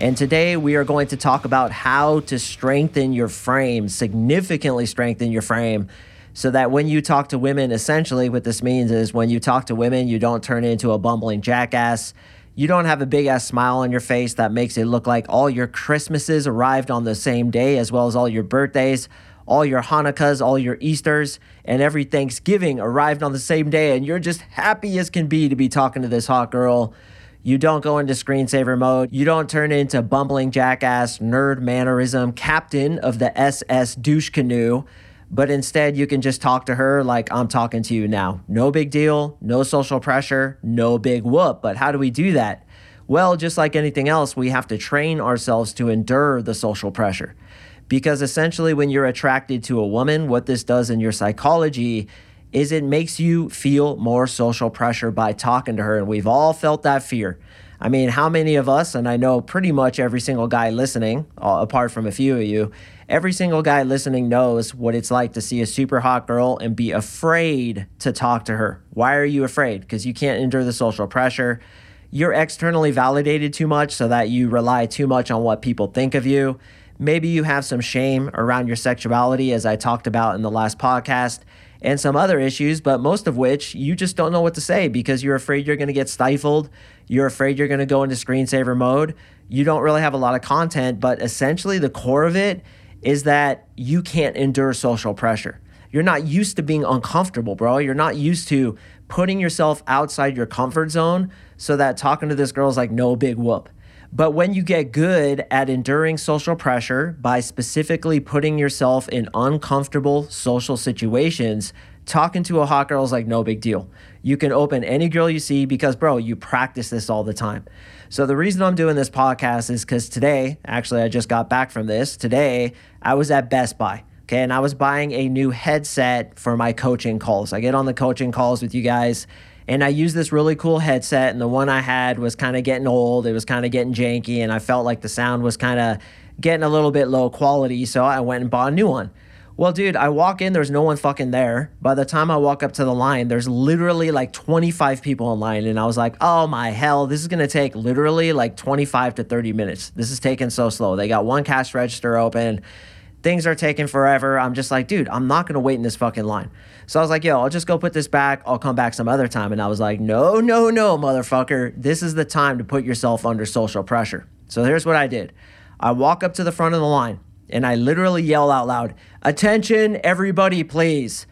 And today we are going to talk about how to strengthen your frame, significantly strengthen your frame, so that when you talk to women, essentially what this means is when you talk to women, you don't turn into a bumbling jackass. You don't have a big ass smile on your face that makes it look like all your Christmases arrived on the same day, as well as all your birthdays all your Hanukkahs, all your Easters, and every Thanksgiving arrived on the same day, and you're just happy as can be to be talking to this hot girl. You don't go into screensaver mode. You don't turn into bumbling jackass, nerd mannerism, captain of the SS douche canoe, but instead you can just talk to her like I'm talking to you now. No big deal, no social pressure, no big whoop. But how do we do that? Well, just like anything else, we have to train ourselves to endure the social pressure. Because essentially, when you're attracted to a woman, what this does in your psychology is it makes you feel more social pressure by talking to her. And we've all felt that fear. I mean, how many of us, and I know pretty much every single guy listening, uh, apart from a few of you, every single guy listening knows what it's like to see a super hot girl and be afraid to talk to her. Why are you afraid? Because you can't endure the social pressure. You're externally validated too much so that you rely too much on what people think of you. Maybe you have some shame around your sexuality, as I talked about in the last podcast, and some other issues, but most of which you just don't know what to say because you're afraid you're going to get stifled. You're afraid you're going to go into screensaver mode. You don't really have a lot of content, but essentially the core of it is that you can't endure social pressure. You're not used to being uncomfortable, bro. You're not used to putting yourself outside your comfort zone so that talking to this girl is like no big whoop. But when you get good at enduring social pressure by specifically putting yourself in uncomfortable social situations, talking to a hot girl is like no big deal. You can open any girl you see because, bro, you practice this all the time. So, the reason I'm doing this podcast is because today, actually, I just got back from this. Today, I was at Best Buy. Okay. And I was buying a new headset for my coaching calls. I get on the coaching calls with you guys and I used this really cool headset, and the one I had was kind of getting old. It was kind of getting janky, and I felt like the sound was kind of getting a little bit low quality. So I went and bought a new one. Well, dude, I walk in, there's no one fucking there. By the time I walk up to the line, there's literally like 25 people in line. And I was like, oh my hell, this is gonna take literally like 25 to 30 minutes. This is taking so slow. They got one cash register open things are taking forever. I'm just like, dude, I'm not gonna wait in this fucking line. So I was like, yo, I'll just go put this back. I'll come back some other time. And I was like, no, no, no, motherfucker. This is the time to put yourself under social pressure. So here's what I did I walk up to the front of the line and I literally yell out loud, attention, everybody, please.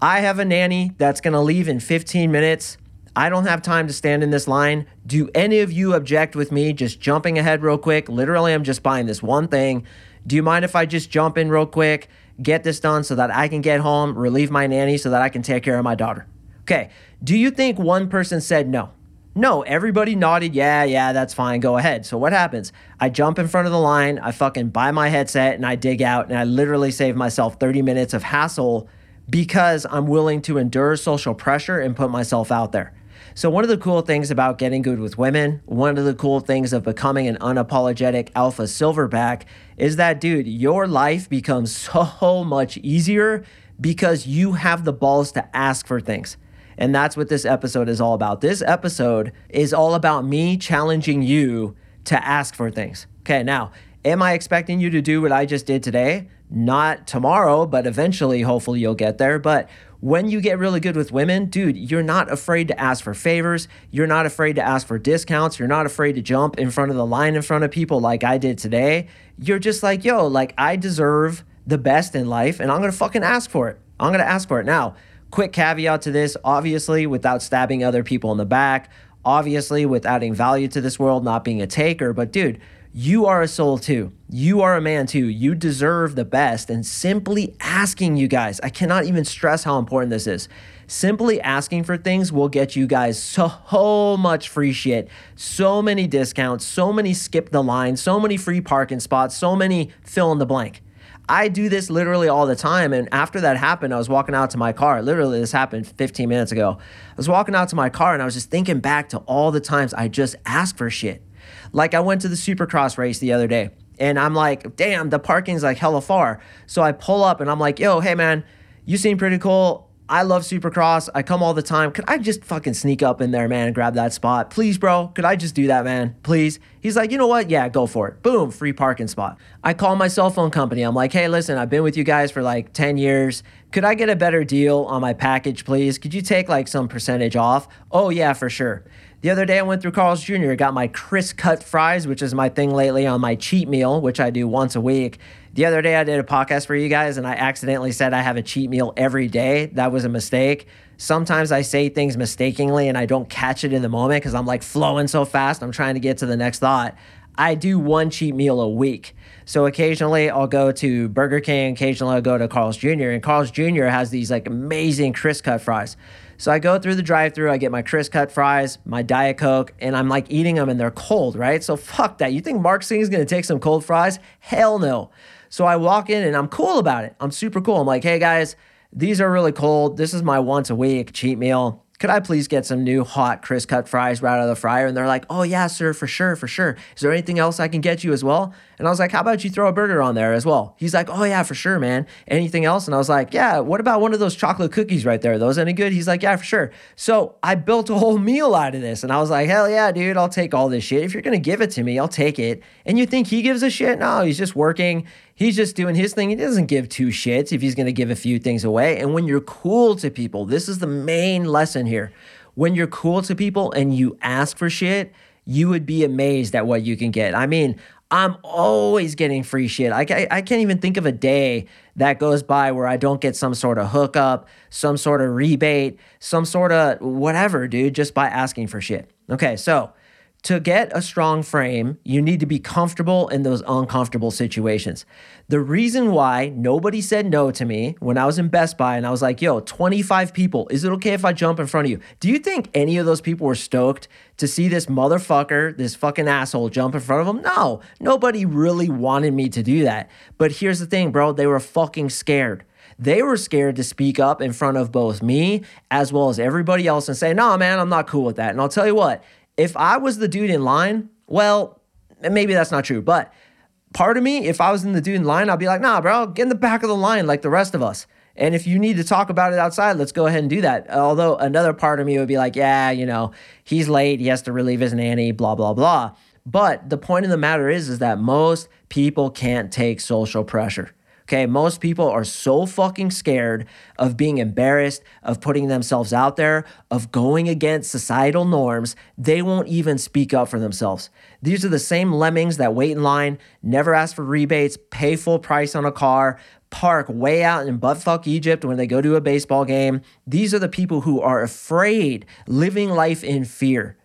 I have a nanny that's gonna leave in 15 minutes. I don't have time to stand in this line. Do any of you object with me just jumping ahead real quick? Literally, I'm just buying this one thing. Do you mind if I just jump in real quick, get this done so that I can get home, relieve my nanny so that I can take care of my daughter? Okay. Do you think one person said no? No, everybody nodded, yeah, yeah, that's fine, go ahead. So what happens? I jump in front of the line, I fucking buy my headset and I dig out and I literally save myself 30 minutes of hassle because I'm willing to endure social pressure and put myself out there. So, one of the cool things about getting good with women, one of the cool things of becoming an unapologetic alpha silverback is that, dude, your life becomes so much easier because you have the balls to ask for things. And that's what this episode is all about. This episode is all about me challenging you to ask for things. Okay, now, am I expecting you to do what I just did today? Not tomorrow, but eventually, hopefully, you'll get there. But when you get really good with women, dude, you're not afraid to ask for favors. You're not afraid to ask for discounts. You're not afraid to jump in front of the line in front of people like I did today. You're just like, yo, like I deserve the best in life and I'm gonna fucking ask for it. I'm gonna ask for it. Now, quick caveat to this obviously, without stabbing other people in the back, obviously, with adding value to this world, not being a taker, but dude, you are a soul too. You are a man too. You deserve the best. And simply asking you guys, I cannot even stress how important this is. Simply asking for things will get you guys so much free shit, so many discounts, so many skip the line, so many free parking spots, so many fill in the blank. I do this literally all the time. And after that happened, I was walking out to my car. Literally, this happened 15 minutes ago. I was walking out to my car and I was just thinking back to all the times I just asked for shit. Like I went to the supercross race the other day and I'm like, damn, the parking's like hella far. So I pull up and I'm like, yo, hey man, you seem pretty cool. I love Supercross. I come all the time. Could I just fucking sneak up in there, man, and grab that spot? Please, bro. Could I just do that, man? Please. He's like, you know what? Yeah, go for it. Boom, free parking spot. I call my cell phone company. I'm like, hey, listen, I've been with you guys for like 10 years. Could I get a better deal on my package, please? Could you take like some percentage off? Oh, yeah, for sure. The other day I went through Carl's Jr., got my crisp cut fries, which is my thing lately on my cheat meal, which I do once a week. The other day I did a podcast for you guys and I accidentally said I have a cheat meal every day. That was a mistake. Sometimes I say things mistakenly and I don't catch it in the moment because I'm like flowing so fast. I'm trying to get to the next thought. I do one cheat meal a week. So occasionally I'll go to Burger King, occasionally I'll go to Carl's Jr. And Carl's Jr. has these like amazing crisp cut fries. So I go through the drive through, I get my crisp cut fries, my Diet Coke, and I'm like eating them and they're cold, right? So fuck that. You think Mark Sing is gonna take some cold fries? Hell no. So I walk in and I'm cool about it. I'm super cool. I'm like, hey guys, these are really cold. This is my once a week cheat meal could I please get some new hot crisp cut fries right out of the fryer? And they're like, oh, yeah, sir, for sure, for sure. Is there anything else I can get you as well? And I was like, how about you throw a burger on there as well? He's like, oh, yeah, for sure, man. Anything else? And I was like, yeah, what about one of those chocolate cookies right there? Those any good? He's like, yeah, for sure. So I built a whole meal out of this. And I was like, hell yeah, dude, I'll take all this shit. If you're going to give it to me, I'll take it. And you think he gives a shit? No, he's just working. He's just doing his thing. He doesn't give two shits if he's going to give a few things away. And when you're cool to people, this is the main lesson here when you're cool to people and you ask for shit, you would be amazed at what you can get. I mean, I'm always getting free shit. I, I, I, can't even think of a day that goes by where I don't get some sort of hookup, some sort of rebate, some sort of whatever, dude, just by asking for shit. Okay, so to get a strong frame, you need to be comfortable in those uncomfortable situations. The reason why nobody said no to me when I was in Best Buy and I was like, yo, 25 people, is it okay if I jump in front of you? Do you think any of those people were stoked to see this motherfucker, this fucking asshole, jump in front of them? No, nobody really wanted me to do that. But here's the thing, bro, they were fucking scared. They were scared to speak up in front of both me as well as everybody else and say, nah, man, I'm not cool with that. And I'll tell you what, if I was the dude in line, well, maybe that's not true, but part of me, if I was in the dude in line, I'd be like, nah, bro, get in the back of the line like the rest of us. And if you need to talk about it outside, let's go ahead and do that. Although another part of me would be like, yeah, you know, he's late, he has to relieve his nanny, blah, blah, blah. But the point of the matter is, is that most people can't take social pressure. Okay, most people are so fucking scared of being embarrassed, of putting themselves out there, of going against societal norms, they won't even speak up for themselves. These are the same lemmings that wait in line, never ask for rebates, pay full price on a car, park way out in buttfuck Egypt when they go to a baseball game. These are the people who are afraid, living life in fear.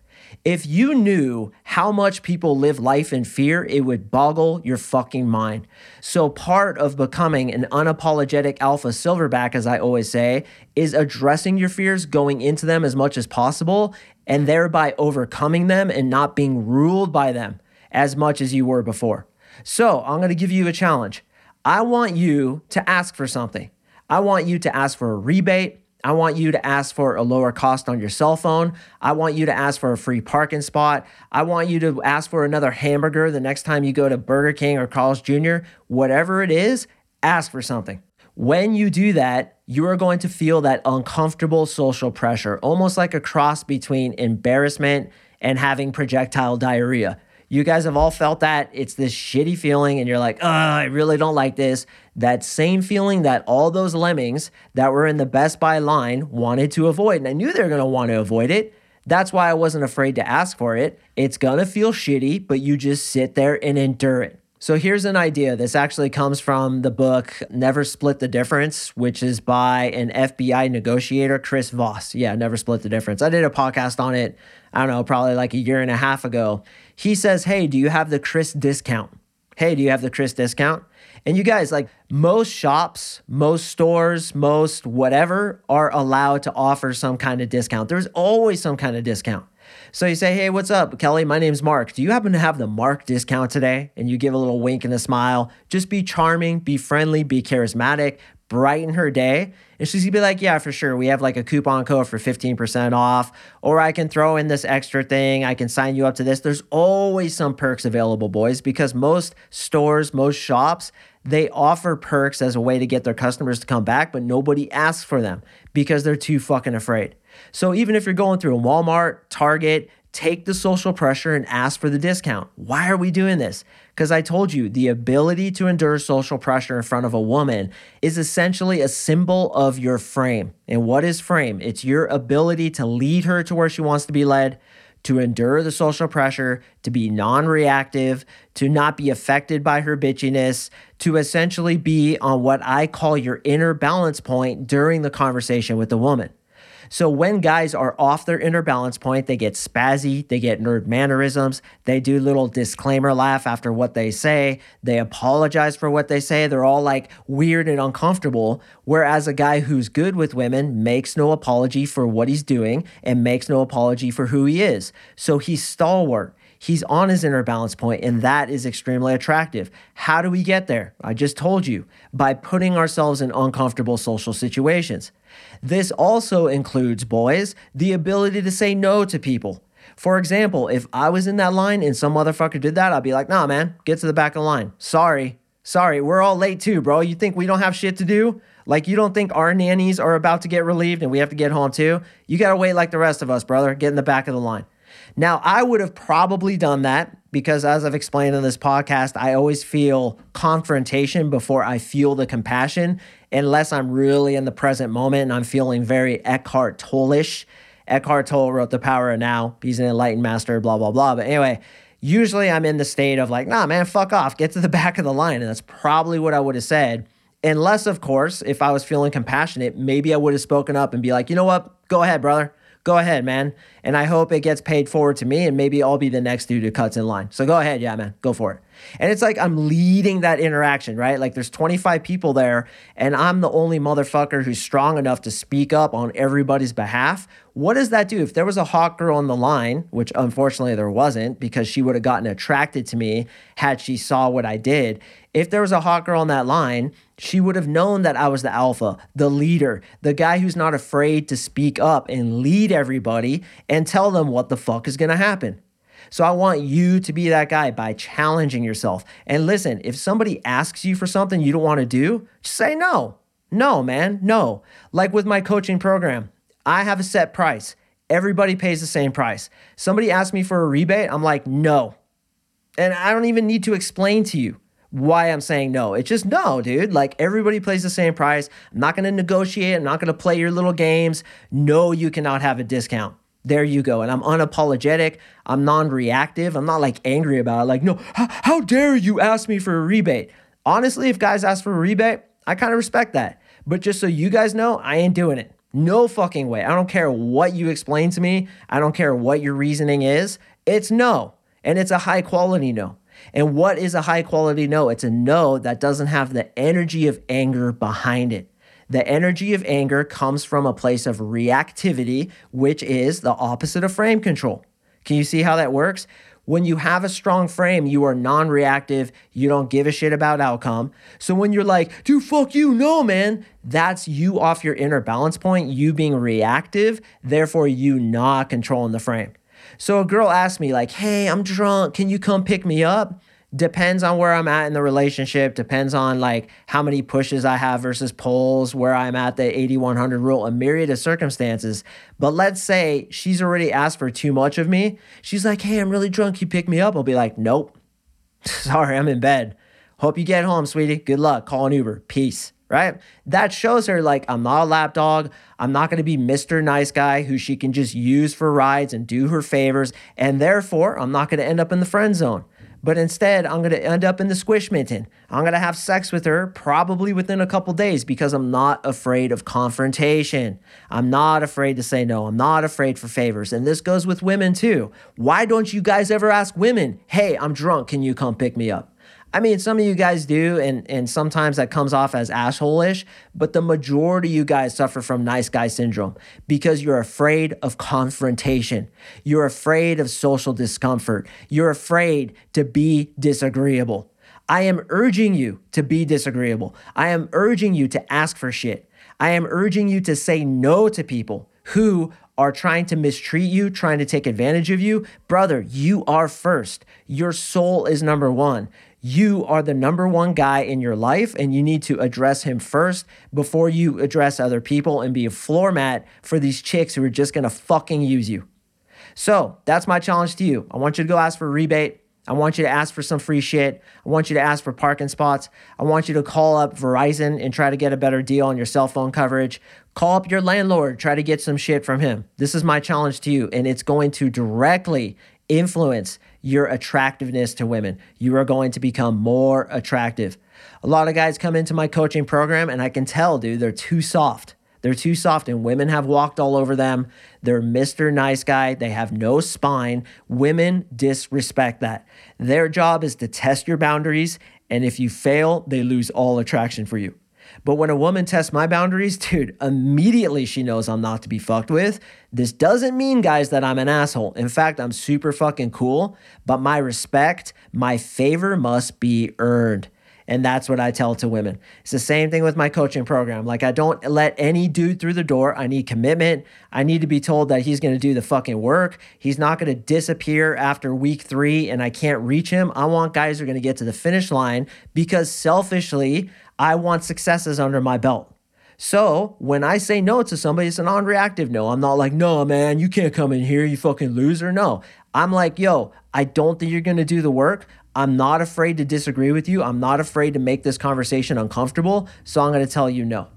If you knew how much people live life in fear, it would boggle your fucking mind. So, part of becoming an unapologetic alpha silverback, as I always say, is addressing your fears, going into them as much as possible, and thereby overcoming them and not being ruled by them as much as you were before. So, I'm gonna give you a challenge. I want you to ask for something. I want you to ask for a rebate. I want you to ask for a lower cost on your cell phone. I want you to ask for a free parking spot. I want you to ask for another hamburger the next time you go to Burger King or Carl's Jr. Whatever it is, ask for something. When you do that, you are going to feel that uncomfortable social pressure, almost like a cross between embarrassment and having projectile diarrhea. You guys have all felt that. It's this shitty feeling, and you're like, oh, I really don't like this. That same feeling that all those lemmings that were in the Best Buy line wanted to avoid. And I knew they were going to want to avoid it. That's why I wasn't afraid to ask for it. It's going to feel shitty, but you just sit there and endure it. So here's an idea. This actually comes from the book Never Split the Difference, which is by an FBI negotiator, Chris Voss. Yeah, Never Split the Difference. I did a podcast on it, I don't know, probably like a year and a half ago. He says, Hey, do you have the Chris discount? Hey, do you have the Chris discount? And you guys, like most shops, most stores, most whatever are allowed to offer some kind of discount. There's always some kind of discount. So you say, Hey, what's up, Kelly? My name's Mark. Do you happen to have the Mark discount today? And you give a little wink and a smile. Just be charming, be friendly, be charismatic, brighten her day. And she's gonna be like, Yeah, for sure. We have like a coupon code for 15% off, or I can throw in this extra thing. I can sign you up to this. There's always some perks available, boys, because most stores, most shops, they offer perks as a way to get their customers to come back, but nobody asks for them because they're too fucking afraid. So even if you're going through a Walmart, Target, take the social pressure and ask for the discount. Why are we doing this? Because I told you the ability to endure social pressure in front of a woman is essentially a symbol of your frame. And what is frame? It's your ability to lead her to where she wants to be led, to endure the social pressure, to be non reactive, to not be affected by her bitchiness, to essentially be on what I call your inner balance point during the conversation with the woman. So when guys are off their inner balance point, they get spazzy, they get nerd mannerisms, they do little disclaimer laugh after what they say, they apologize for what they say, they're all like weird and uncomfortable. Whereas a guy who's good with women makes no apology for what he's doing and makes no apology for who he is. So he's stalwart he's on his inner balance point, and that is extremely attractive. How do we get there? I just told you by putting ourselves in uncomfortable social situations. This also includes, boys, the ability to say no to people. For example, if I was in that line and some motherfucker did that, I'd be like, nah, man, get to the back of the line. Sorry. Sorry, we're all late too, bro. You think we don't have shit to do? Like, you don't think our nannies are about to get relieved and we have to get home too? You gotta wait like the rest of us, brother. Get in the back of the line. Now, I would have probably done that because, as I've explained in this podcast, I always feel confrontation before I feel the compassion, unless I'm really in the present moment and I'm feeling very Eckhart Tolleish. Eckhart Tolle wrote The Power of Now. He's an enlightened master, blah, blah, blah. But anyway, usually I'm in the state of like, nah, man, fuck off, get to the back of the line. And that's probably what I would have said. Unless, of course, if I was feeling compassionate, maybe I would have spoken up and be like, you know what? Go ahead, brother go ahead, man. And I hope it gets paid forward to me and maybe I'll be the next dude who cuts in line. So go ahead. Yeah, man. Go for it. And it's like I'm leading that interaction, right? Like there's 25 people there and I'm the only motherfucker who's strong enough to speak up on everybody's behalf. What does that do? If there was a hot girl on the line, which unfortunately there wasn't because she would have gotten attracted to me had she saw what I did. If there was a hot girl on that line, she would have known that I was the alpha, the leader, the guy who's not afraid to speak up and lead everybody and tell them what the fuck is to happen. So I want you to be that guy by challenging yourself. And listen, if somebody asks you for something you don't want to do, just say no. No, man, no. Like with my coaching program, I have a set price. Everybody pays the same price. Somebody asks me for a rebate, I'm like, no. And I don't even need to explain to you why I'm saying no. It's just no, dude. Like everybody plays the same price. I'm not going to negotiate. I'm not going to play your little games. No, you cannot have a discount. There you go. And I'm unapologetic. I'm non reactive. I'm not like angry about it. Like, no, how, how dare you ask me for a rebate? Honestly, if guys ask for a rebate, I kind of respect that. But just so you guys know, I ain't doing it. No fucking way. I don't care what you explain to me. I don't care what your reasoning is. It's no. And it's a high quality no. And what is a high quality no? It's a no that doesn't have the energy of anger behind it. The energy of anger comes from a place of reactivity, which is the opposite of frame control. Can you see how that works? When you have a strong frame, you are non reactive. You don't give a shit about outcome. So when you're like, dude, fuck you, no, man, that's you off your inner balance point, you being reactive, therefore, you not controlling the frame. So a girl asked me, like, hey, I'm drunk. Can you come pick me up? depends on where I'm at in the relationship, depends on like how many pushes I have versus pulls, where I'm at the 8100 rule, a myriad of circumstances. But let's say she's already asked for too much of me. She's like, "Hey, I'm really drunk. You pick me up?" I'll be like, "Nope. Sorry, I'm in bed. Hope you get home, sweetie. Good luck. Call an Uber. Peace." Right? That shows her like I'm not a lapdog. I'm not going to be Mr. Nice Guy who she can just use for rides and do her favors, and therefore I'm not going to end up in the friend zone. But instead, I'm going to end up in the squish mitten. I'm going to have sex with her probably within a couple days because I'm not afraid of confrontation. I'm not afraid to say no. I'm not afraid for favors. And this goes with women too. Why don't you guys ever ask women, hey, I'm drunk. Can you come pick me up? I mean, some of you guys do, and, and sometimes that comes off as asshole-ish, but the majority of you guys suffer from nice guy syndrome because you're afraid of confrontation. You're afraid of social discomfort. You're afraid to be disagreeable. I am urging you to be disagreeable. I am urging you to ask for shit. I am urging you to say no to people who are trying to mistreat you, trying to take advantage of you, brother, you are first. Your soul is number one. You are the number one guy in your life, and you need to address him first before you address other people and be a floor mat for these chicks who are just gonna fucking use you. So that's my challenge to you. I want you to go ask for a rebate. I want you to ask for some free shit. I want you to ask for parking spots. I want you to call up Verizon and try to get a better deal on your cell phone coverage. Call up your landlord, try to get some shit from him. This is my challenge to you, and it's going to directly influence your attractiveness to women. You are going to become more attractive. A lot of guys come into my coaching program, and I can tell, dude, they're too soft. They're too soft, and women have walked all over them. They're Mr. Nice Guy. They have no spine. Women disrespect that. Their job is to test your boundaries, and if you fail, they lose all attraction for you. But when a woman tests my boundaries, dude, immediately she knows I'm not to be fucked with. This doesn't mean, guys, that I'm an asshole. In fact, I'm super fucking cool, but my respect, my favor must be earned. And that's what I tell to women. It's the same thing with my coaching program. Like, I don't let any dude through the door. I need commitment. I need to be told that he's going to do the fucking work. He's not going to disappear after week three and I can't reach him. I want guys who are going to get to the finish line because selfishly, I want successes under my belt. So when I say no to somebody, it's a non reactive no. I'm not like, no, man, you can't come in here, you fucking loser. No. I'm like, yo, I don't think you're gonna do the work. I'm not afraid to disagree with you. I'm not afraid to make this conversation uncomfortable. So I'm going to tell you no.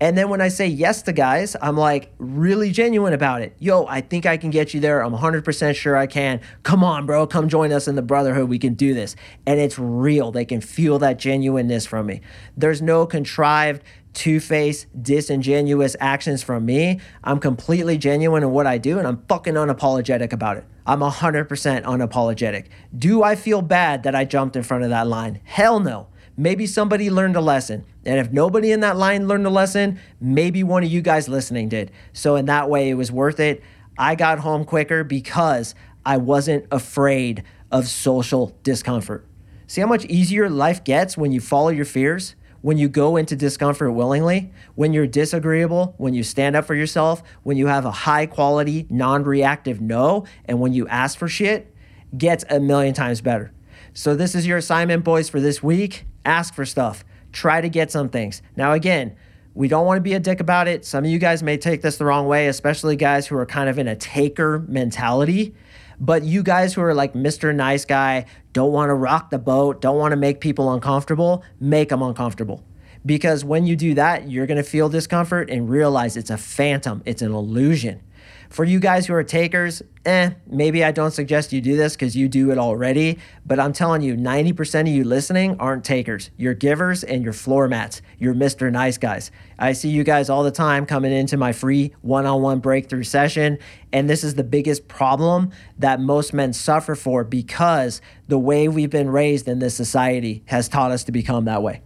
And then when I say yes to guys, I'm like really genuine about it. Yo, I think I can get you there. I'm 100% sure I can. Come on, bro. Come join us in the brotherhood. We can do this. And it's real. They can feel that genuineness from me. There's no contrived, two faced, disingenuous actions from me. I'm completely genuine in what I do and I'm fucking unapologetic about it. I'm 100% unapologetic. Do I feel bad that I jumped in front of that line? Hell no. Maybe somebody learned a lesson. And if nobody in that line learned a lesson, maybe one of you guys listening did. So, in that way, it was worth it. I got home quicker because I wasn't afraid of social discomfort. See how much easier life gets when you follow your fears? when you go into discomfort willingly, when you're disagreeable, when you stand up for yourself, when you have a high quality, non reactive no, and when you ask for shit, gets a million times better. So, this is your assignment, boys, for this week. Ask for stuff, try to get some things. Now, again, we don't want to be a dick about it. Some of you guys may take this the wrong way, especially guys who are kind of in a taker mentality. But you guys who are like Mr. Nice Guy, don't want to rock the boat, don't want to make people uncomfortable, make them uncomfortable. Because when you do that, you're going to feel discomfort and realize it's a phantom, it's an illusion. For you guys who are takers, eh, maybe I don't suggest you do this because you do it already. But I'm telling you, 90% of you listening aren't takers. You're givers and you're floor mats. You're Mr. Nice Guys. I see you guys all the time coming into my free one on one breakthrough session. And this is the biggest problem that most men suffer for because the way we've been raised in this society has taught us to become that way.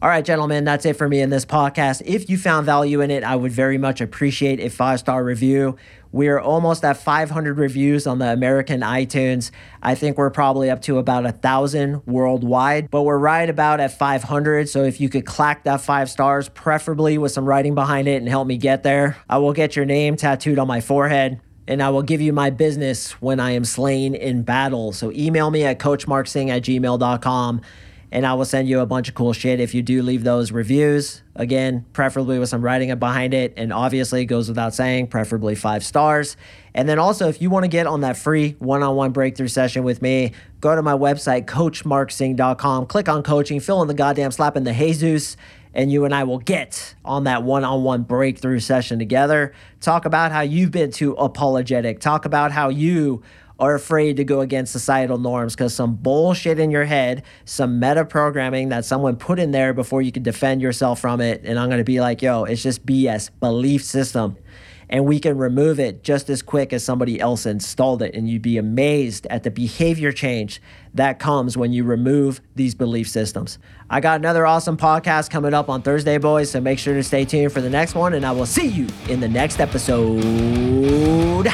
All right, gentlemen, that's it for me in this podcast. If you found value in it, I would very much appreciate a five star review. We're almost at 500 reviews on the American iTunes. I think we're probably up to about a thousand worldwide, but we're right about at 500. So if you could clack that five stars, preferably with some writing behind it and help me get there, I will get your name tattooed on my forehead and I will give you my business when I am slain in battle. So email me at coachmarksing at gmail.com and I will send you a bunch of cool shit if you do leave those reviews. Again, preferably with some writing behind it. And obviously, it goes without saying, preferably five stars. And then also, if you want to get on that free one on one breakthrough session with me, go to my website, coachmarksing.com, click on coaching, fill in the goddamn slap in the Jesus, and you and I will get on that one on one breakthrough session together. Talk about how you've been too apologetic, talk about how you are afraid to go against societal norms because some bullshit in your head, some meta programming that someone put in there before you can defend yourself from it. And I'm going to be like, yo, it's just BS, belief system. and we can remove it just as quick as somebody else installed it. And you'd be amazed at the behavior change that comes when you remove these belief systems. I got another awesome podcast coming up on Thursday, boys. So make sure to stay tuned for the next one, and I will see you in the next episode.